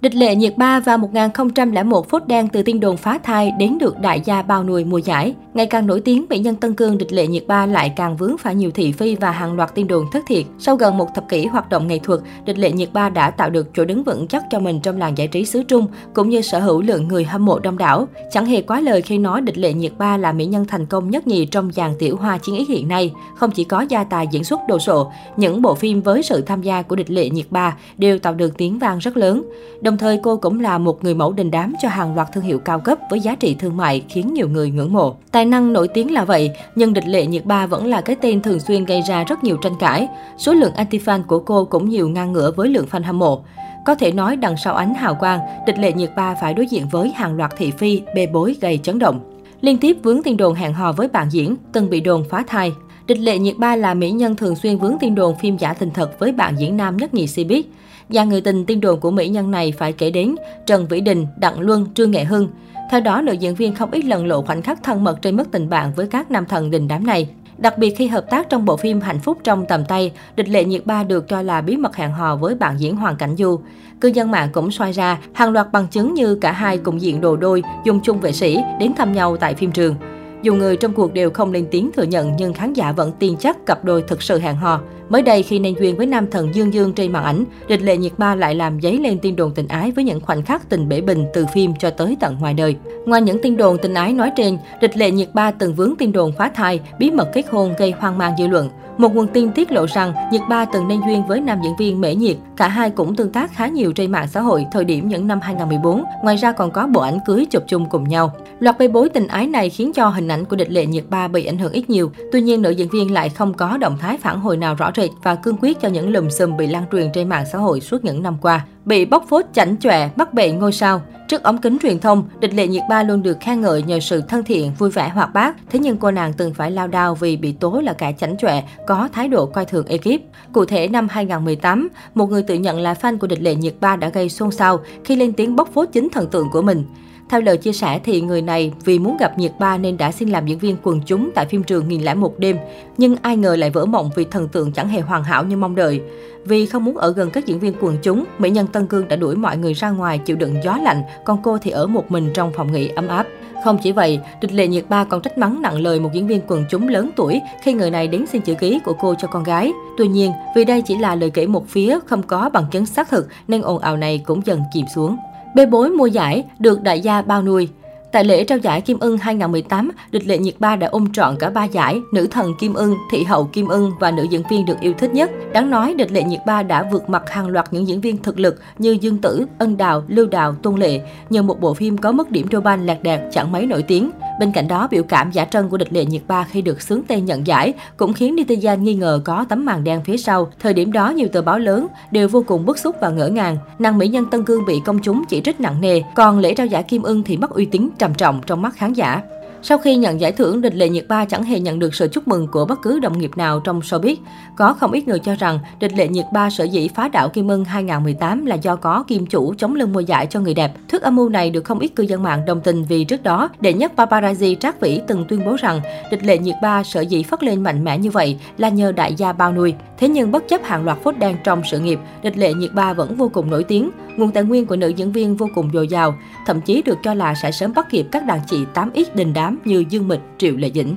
Địch lệ nhiệt ba và 1001 phốt đen từ tin đồn phá thai đến được đại gia bao nuôi mùa giải. Ngày càng nổi tiếng, mỹ nhân Tân Cương địch lệ nhiệt ba lại càng vướng phải nhiều thị phi và hàng loạt tin đồn thất thiệt. Sau gần một thập kỷ hoạt động nghệ thuật, địch lệ nhiệt ba đã tạo được chỗ đứng vững chắc cho mình trong làng giải trí xứ Trung, cũng như sở hữu lượng người hâm mộ đông đảo. Chẳng hề quá lời khi nói địch lệ nhiệt ba là mỹ nhân thành công nhất nhì trong dàn tiểu hoa chiến ý hiện nay. Không chỉ có gia tài diễn xuất đồ sộ, những bộ phim với sự tham gia của địch lệ nhiệt ba đều tạo được tiếng vang rất lớn. Đồng thời cô cũng là một người mẫu đình đám cho hàng loạt thương hiệu cao cấp với giá trị thương mại khiến nhiều người ngưỡng mộ. Tài năng nổi tiếng là vậy, nhưng địch lệ nhiệt ba vẫn là cái tên thường xuyên gây ra rất nhiều tranh cãi. Số lượng anti-fan của cô cũng nhiều ngang ngửa với lượng fan hâm mộ. Có thể nói đằng sau ánh hào quang, địch lệ nhiệt ba phải đối diện với hàng loạt thị phi, bê bối gây chấn động. Liên tiếp vướng tin đồn hẹn hò với bạn diễn, từng bị đồn phá thai. Địch lệ nhiệt ba là mỹ nhân thường xuyên vướng tin đồn phim giả tình thật với bạn diễn nam nhất nhì si biết. Và người tình tin đồn của mỹ nhân này phải kể đến Trần Vĩ Đình, Đặng Luân, Trương Nghệ Hưng. Theo đó, nữ diễn viên không ít lần lộ khoảnh khắc thân mật trên mức tình bạn với các nam thần đình đám này. Đặc biệt khi hợp tác trong bộ phim Hạnh phúc trong tầm tay, địch lệ nhiệt ba được cho là bí mật hẹn hò với bạn diễn Hoàng Cảnh Du. Cư dân mạng cũng xoay ra hàng loạt bằng chứng như cả hai cùng diện đồ đôi, dùng chung vệ sĩ, đến thăm nhau tại phim trường. Dù người trong cuộc đều không lên tiếng thừa nhận nhưng khán giả vẫn tin chắc cặp đôi thực sự hẹn hò. Mới đây khi nên duyên với nam thần Dương Dương trên màn ảnh, địch lệ nhiệt ba lại làm dấy lên tin đồn tình ái với những khoảnh khắc tình bể bình từ phim cho tới tận ngoài đời. Ngoài những tin đồn tình ái nói trên, địch lệ nhiệt ba từng vướng tin đồn phá thai, bí mật kết hôn gây hoang mang dư luận. Một nguồn tin tiết lộ rằng Nhiệt Ba từng nên duyên với nam diễn viên Mễ Nhiệt. Cả hai cũng tương tác khá nhiều trên mạng xã hội thời điểm những năm 2014. Ngoài ra còn có bộ ảnh cưới chụp chung cùng nhau. Loạt bê bối tình ái này khiến cho hình ảnh của địch lệ Nhiệt Ba bị ảnh hưởng ít nhiều. Tuy nhiên, nữ diễn viên lại không có động thái phản hồi nào rõ rệt và cương quyết cho những lùm xùm bị lan truyền trên mạng xã hội suốt những năm qua. Bị bóc phốt chảnh chọe, mắc bệnh ngôi sao. Trước ống kính truyền thông, địch lệ nhiệt ba luôn được khen ngợi nhờ sự thân thiện, vui vẻ hoạt bát. Thế nhưng cô nàng từng phải lao đao vì bị tố là kẻ chảnh chọe, có thái độ coi thường ekip. Cụ thể năm 2018, một người tự nhận là fan của địch lệ nhiệt ba đã gây xôn xao khi lên tiếng bóc phốt chính thần tượng của mình. Theo lời chia sẻ thì người này vì muốn gặp Nhiệt Ba nên đã xin làm diễn viên quần chúng tại phim trường nghìn lẻ một đêm. Nhưng ai ngờ lại vỡ mộng vì thần tượng chẳng hề hoàn hảo như mong đợi. Vì không muốn ở gần các diễn viên quần chúng, mỹ nhân Tân Cương đã đuổi mọi người ra ngoài chịu đựng gió lạnh, còn cô thì ở một mình trong phòng nghỉ ấm áp. Không chỉ vậy, địch lệ nhiệt ba còn trách mắng nặng lời một diễn viên quần chúng lớn tuổi khi người này đến xin chữ ký của cô cho con gái. Tuy nhiên, vì đây chỉ là lời kể một phía, không có bằng chứng xác thực nên ồn ào này cũng dần chìm xuống. Bê bối mua giải, được đại gia bao nuôi. Tại lễ trao giải Kim Ưng 2018, địch lệ nhiệt ba đã ôm trọn cả ba giải, nữ thần Kim Ưng, thị hậu Kim Ưng và nữ diễn viên được yêu thích nhất. Đáng nói, địch lệ nhiệt ba đã vượt mặt hàng loạt những diễn viên thực lực như Dương Tử, Ân Đào, Lưu Đào, Tôn Lệ, nhờ một bộ phim có mức điểm Roban lạc đẹp chẳng mấy nổi tiếng. Bên cạnh đó, biểu cảm giả trân của địch lệ nhiệt ba khi được sướng tên nhận giải cũng khiến netizen nghi ngờ có tấm màn đen phía sau. Thời điểm đó, nhiều tờ báo lớn đều vô cùng bức xúc và ngỡ ngàng. Nàng mỹ nhân Tân Cương bị công chúng chỉ trích nặng nề, còn lễ trao giải Kim Ưng thì mất uy tín trầm trọng trong mắt khán giả. Sau khi nhận giải thưởng, Địch Lệ Nhiệt Ba chẳng hề nhận được sự chúc mừng của bất cứ đồng nghiệp nào trong showbiz. Có không ít người cho rằng Địch Lệ Nhiệt Ba sở dĩ phá đảo Kim Ưng 2018 là do có kim chủ chống lưng mua giải cho người đẹp. thước âm mưu này được không ít cư dân mạng đồng tình vì trước đó, đệ nhất paparazzi Trác Vĩ từng tuyên bố rằng Địch Lệ Nhiệt Ba sở dĩ phất lên mạnh mẽ như vậy là nhờ đại gia bao nuôi. Thế nhưng bất chấp hàng loạt phốt đen trong sự nghiệp, Địch Lệ Nhiệt Ba vẫn vô cùng nổi tiếng. Nguồn tài nguyên của nữ diễn viên vô cùng dồi dào, thậm chí được cho là sẽ sớm bắt kịp các đàn chị 8X đình đám như Dương Mịch, Triệu Lệ Dĩnh.